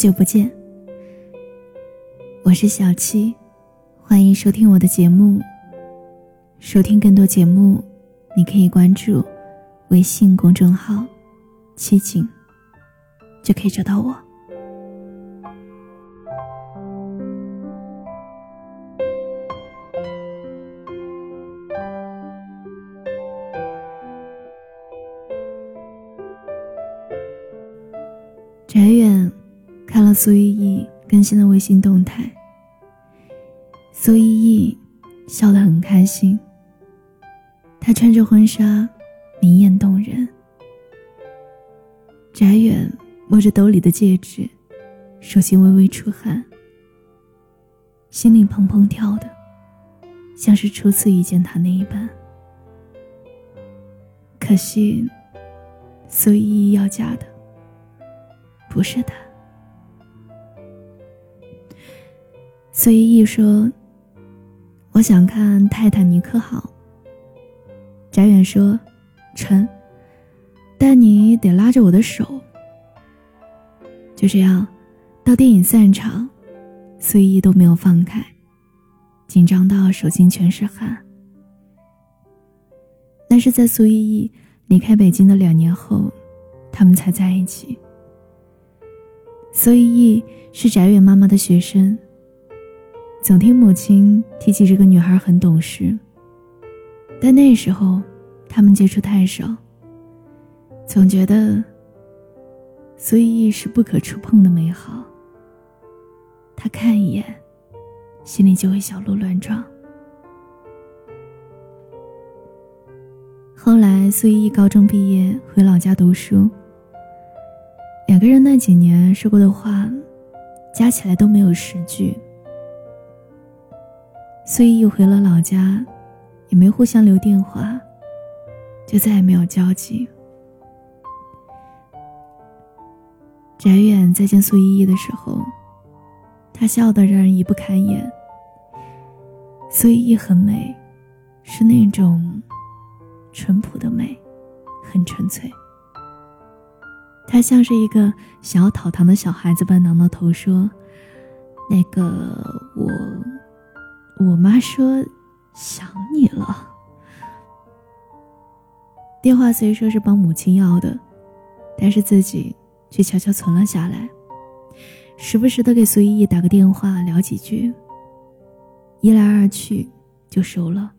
久不见，我是小七，欢迎收听我的节目。收听更多节目，你可以关注微信公众号“七景”，就可以找到我。翟远看了苏依依更新的微信动态，苏依依笑得很开心。她穿着婚纱，明艳动人。翟远摸着兜里的戒指，手心微微出汗，心里砰砰跳的，像是初次遇见他那一般。可惜，苏依依要嫁的。不是他，所以一说，我想看《泰坦尼克号》。翟远说：“成，但你得拉着我的手。”就这样，到电影散场，苏依依都没有放开，紧张到手心全是汗。那是在苏依依离开北京的两年后，他们才在一起。苏依依是翟远妈妈的学生。总听母亲提起这个女孩很懂事，但那时候他们接触太少，总觉得苏依依是不可触碰的美好。他看一眼，心里就会小鹿乱撞。后来苏依依高中毕业回老家读书。两个人那几年说过的话，加起来都没有十句。所以一回了老家，也没互相留电话，就再也没有交集。翟远再见苏依依的时候，他笑得让人移不开眼。苏依依很美，是那种淳朴的美，很纯粹。他像是一个想要讨糖的小孩子般挠挠头说：“那个我，我妈说想你了。”电话虽说是帮母亲要的，但是自己却悄悄存了下来，时不时的给苏依依打个电话聊几句。一来二去就熟了。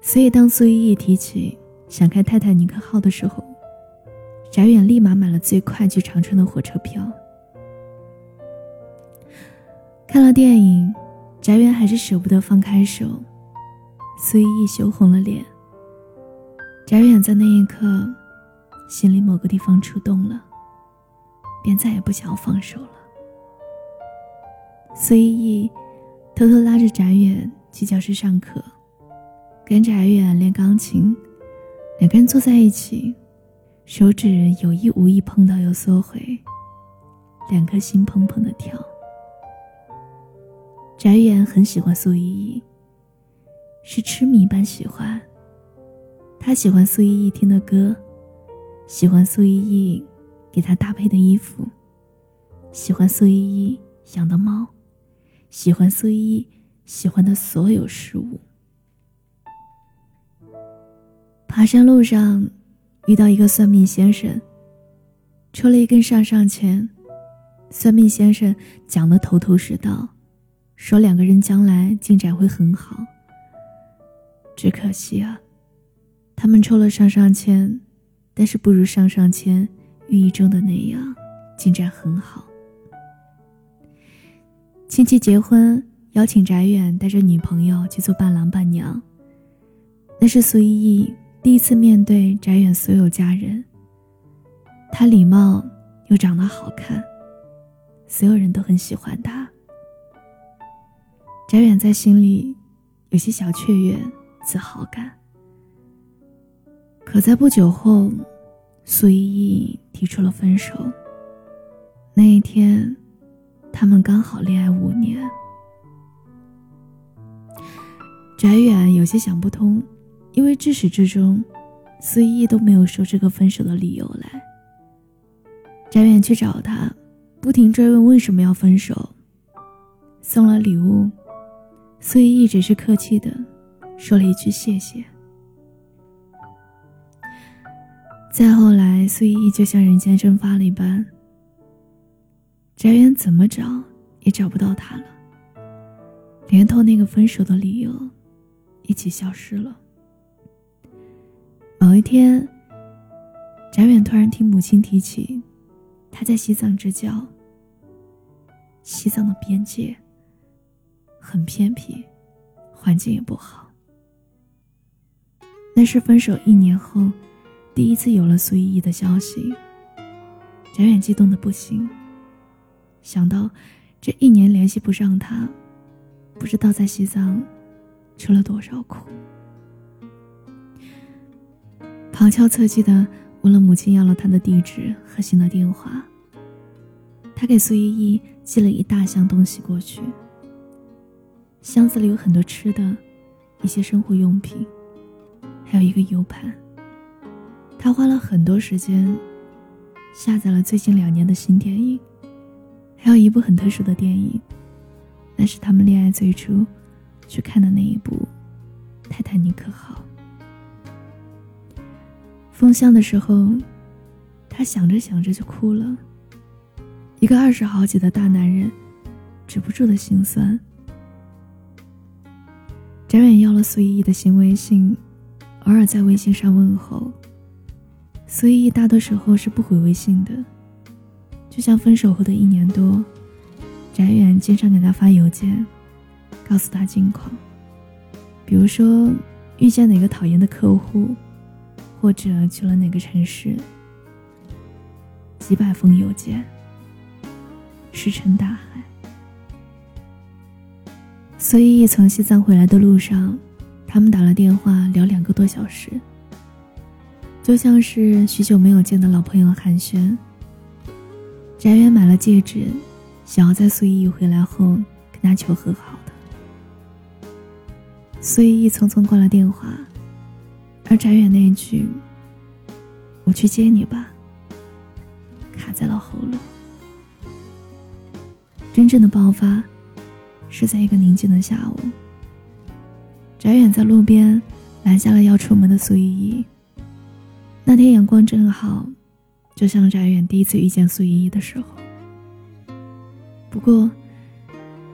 所以当苏依依提起想开泰坦尼克号的时候，翟远立马买了最快去长春的火车票。看了电影，翟远还是舍不得放开手，苏依依羞红了脸。翟远在那一刻，心里某个地方触动了，便再也不想要放手了。苏依依偷偷拉着翟远去教室上课，跟翟远练钢琴，两个人坐在一起。手指有意无意碰到又缩回，两颗心砰砰的跳。翟远很喜欢苏依依，是痴迷般喜欢。他喜欢苏依依听的歌，喜欢苏依依给他搭配的衣服，喜欢苏依依养的猫，喜欢苏依依喜欢的所有事物。爬山路上。遇到一个算命先生，抽了一根上上签。算命先生讲的头头是道，说两个人将来进展会很好。只可惜啊，他们抽了上上签，但是不如上上签寓意中的那样进展很好。亲戚结婚，邀请翟远带着女朋友去做伴郎伴娘，那是苏依依。第一次面对翟远所有家人，他礼貌又长得好看，所有人都很喜欢他。翟远在心里有些小雀跃、自豪感。可在不久后，苏依依提出了分手。那一天，他们刚好恋爱五年。翟远有些想不通。因为至始至终，苏依依都没有说这个分手的理由来。翟远去找他，不停追问为什么要分手。送了礼物，苏依依只是客气的说了一句谢谢。再后来，苏依依就像人间蒸发了一般，翟远怎么找也找不到她了，连同那个分手的理由一起消失了。某一天，翟远突然听母亲提起，他在西藏支教。西藏的边界很偏僻，环境也不好。那是分手一年后，第一次有了苏依依的消息。翟远激动的不行，想到这一年联系不上他，不知道在西藏吃了多少苦。旁敲侧击的问了母亲要了他的地址和新的电话。他给苏依依寄了一大箱东西过去，箱子里有很多吃的，一些生活用品，还有一个 U 盘。他花了很多时间下载了最近两年的新电影，还有一部很特殊的电影，那是他们恋爱最初去看的那一部《泰坦尼克号》。封箱的时候，他想着想着就哭了。一个二十好几的大男人，止不住的心酸。翟远要了苏依依的新微信，偶尔在微信上问候。苏依依大多时候是不回微信的，就像分手后的一年多，翟远经常给他发邮件，告诉他近况，比如说遇见哪个讨厌的客户。或者去了哪个城市？几百封邮件，石沉大海。所以从西藏回来的路上，他们打了电话聊两个多小时，就像是许久没有见的老朋友寒暄。翟远买了戒指，想要在苏依依回来后跟他求和好的。苏依依匆匆挂了电话。而翟远那句“我去接你吧”，卡在了喉咙。真正的爆发是在一个宁静的下午，翟远在路边拦下了要出门的苏依依。那天阳光正好，就像翟远第一次遇见苏依依的时候。不过，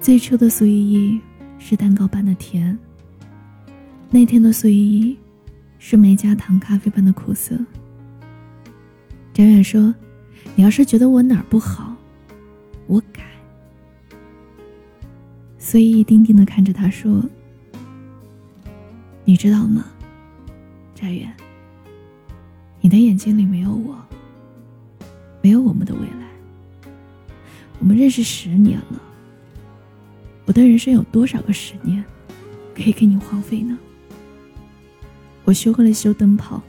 最初的苏依依是蛋糕般的甜。那天的苏依依。是没加糖咖啡般的苦涩。翟远说：“你要是觉得我哪儿不好，我改。”所以定定的看着他说：“你知道吗，翟远？你的眼睛里没有我，没有我们的未来。我们认识十年了，我的人生有多少个十年可以给你荒废呢？”我学会了修灯泡、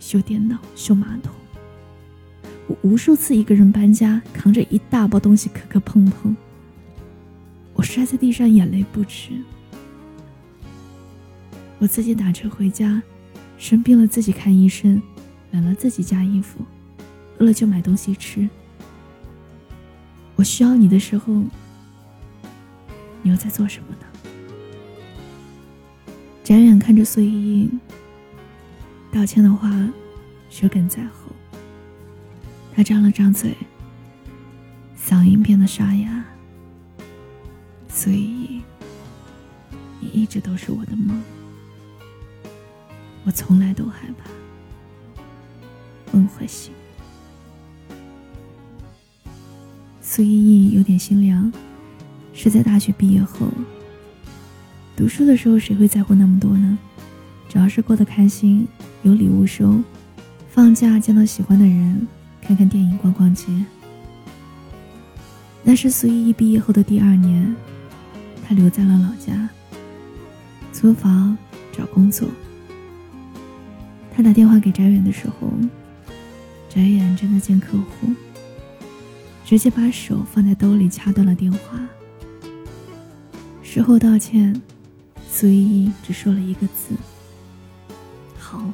修电脑、修马桶。我无数次一个人搬家，扛着一大包东西磕磕碰碰。我摔在地上，眼泪不止。我自己打车回家，生病了自己看医生，冷了自己加衣服，饿了就买东西吃。我需要你的时候，你又在做什么呢？展远看着苏依依。道歉的话，舌根在后。他张了张嘴，嗓音变得沙哑。所以，你一直都是我的梦。我从来都害怕梦会醒。苏依依有点心凉，是在大学毕业后。读书的时候，谁会在乎那么多呢？主要是过得开心。有礼物收，放假见到喜欢的人，看看电影，逛逛街。那是苏依依毕业后的第二年，他留在了老家，租房找工作。他打电话给翟远的时候，翟远正在见客户，直接把手放在兜里掐断了电话。事后道歉，苏依依只说了一个字：好。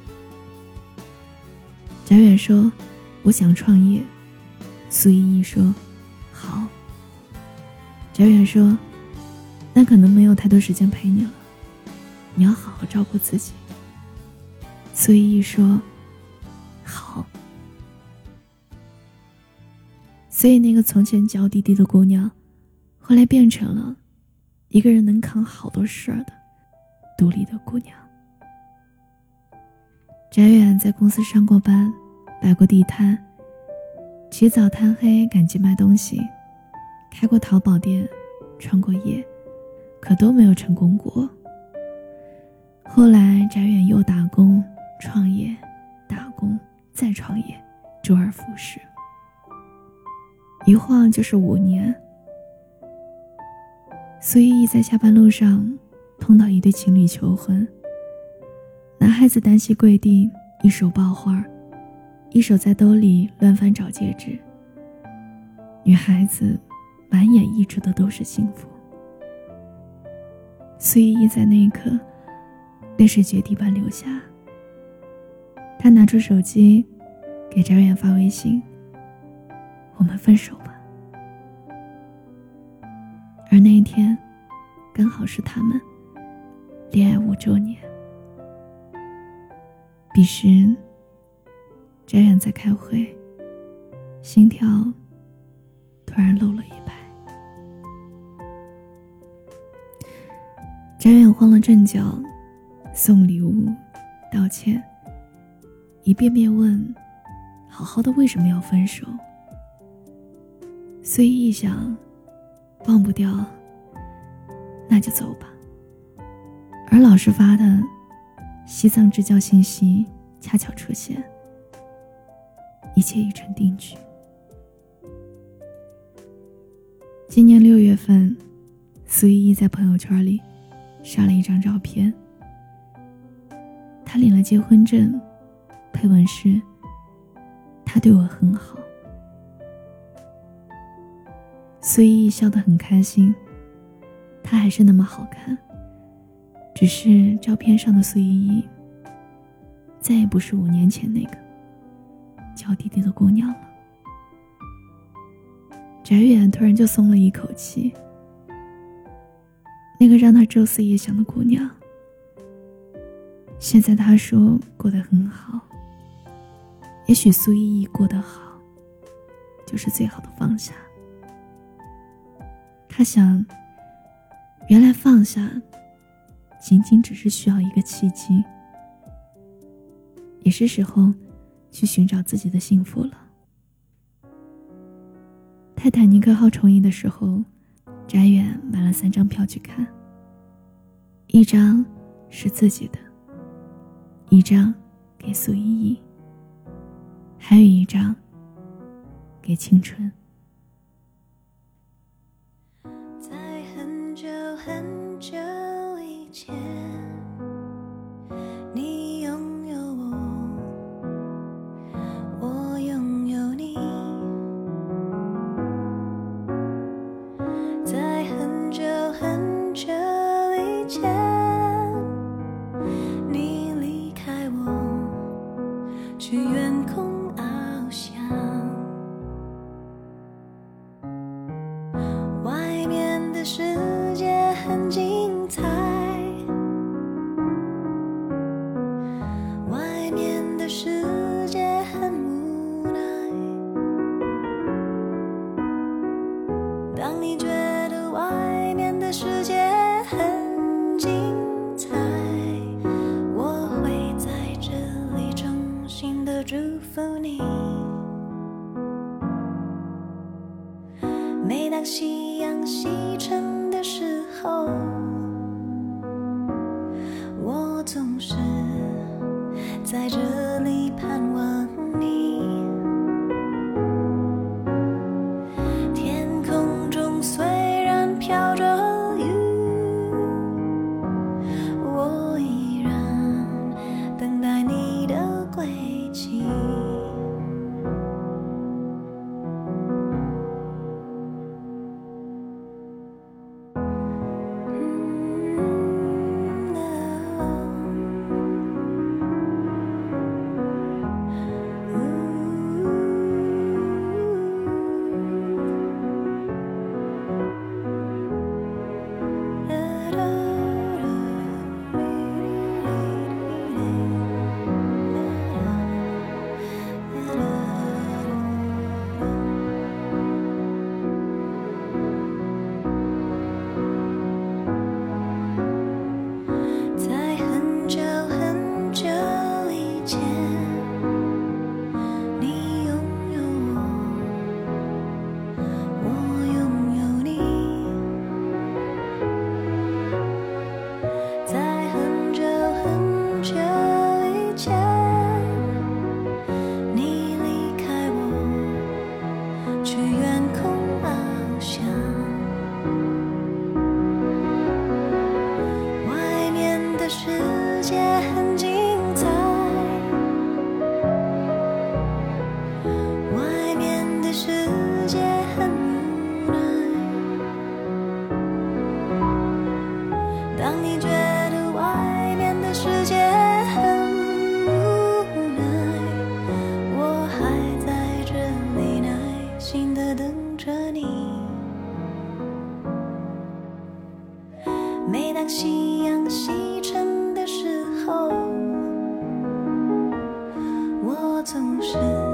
翟远说：“我想创业。”苏依依说：“好。”翟远说：“但可能没有太多时间陪你了，你要好好照顾自己。”苏依依说：“好。”所以，那个从前娇滴滴的姑娘，后来变成了一个人能扛好多事儿的独立的姑娘。翟远在公司上过班，摆过地摊，起早贪黑赶集卖东西，开过淘宝店，创过业，可都没有成功过。后来，翟远又打工、创业，打工再创业，周而复始，一晃就是五年。苏依依在下班路上碰到一对情侣求婚。男孩子单膝跪地，一手抱花，一手在兜里乱翻找戒指。女孩子满眼溢出的都是幸福。苏依依在那一刻，泪水决堤般流下。她拿出手机，给翟远发微信：“我们分手吧。”而那一天，刚好是他们恋爱五周年。彼时，翟远在开会，心跳突然漏了一。翟远慌了阵脚，送礼物，道歉，一遍遍问：“好好的为什么要分手？”虽一想，忘不掉，那就走吧。而老师发的。西藏支教信息恰巧出现，一切已成定局。今年六月份，苏依依在朋友圈里上了一张照片，他领了结婚证，配文是：“他对我很好。”苏依依笑得很开心，他还是那么好看。只是照片上的苏依依，再也不是五年前那个娇滴滴的姑娘了。翟远突然就松了一口气。那个让他昼思夜想的姑娘，现在他说过得很好。也许苏依依过得好，就是最好的放下。他想，原来放下。仅仅只是需要一个契机，也是时候去寻找自己的幸福了。泰坦尼克号重映的时候，翟远买了三张票去看，一张是自己的，一张给苏依依，还有一张给青春。去远空每当夕阳西沉的时候，我总是在这不。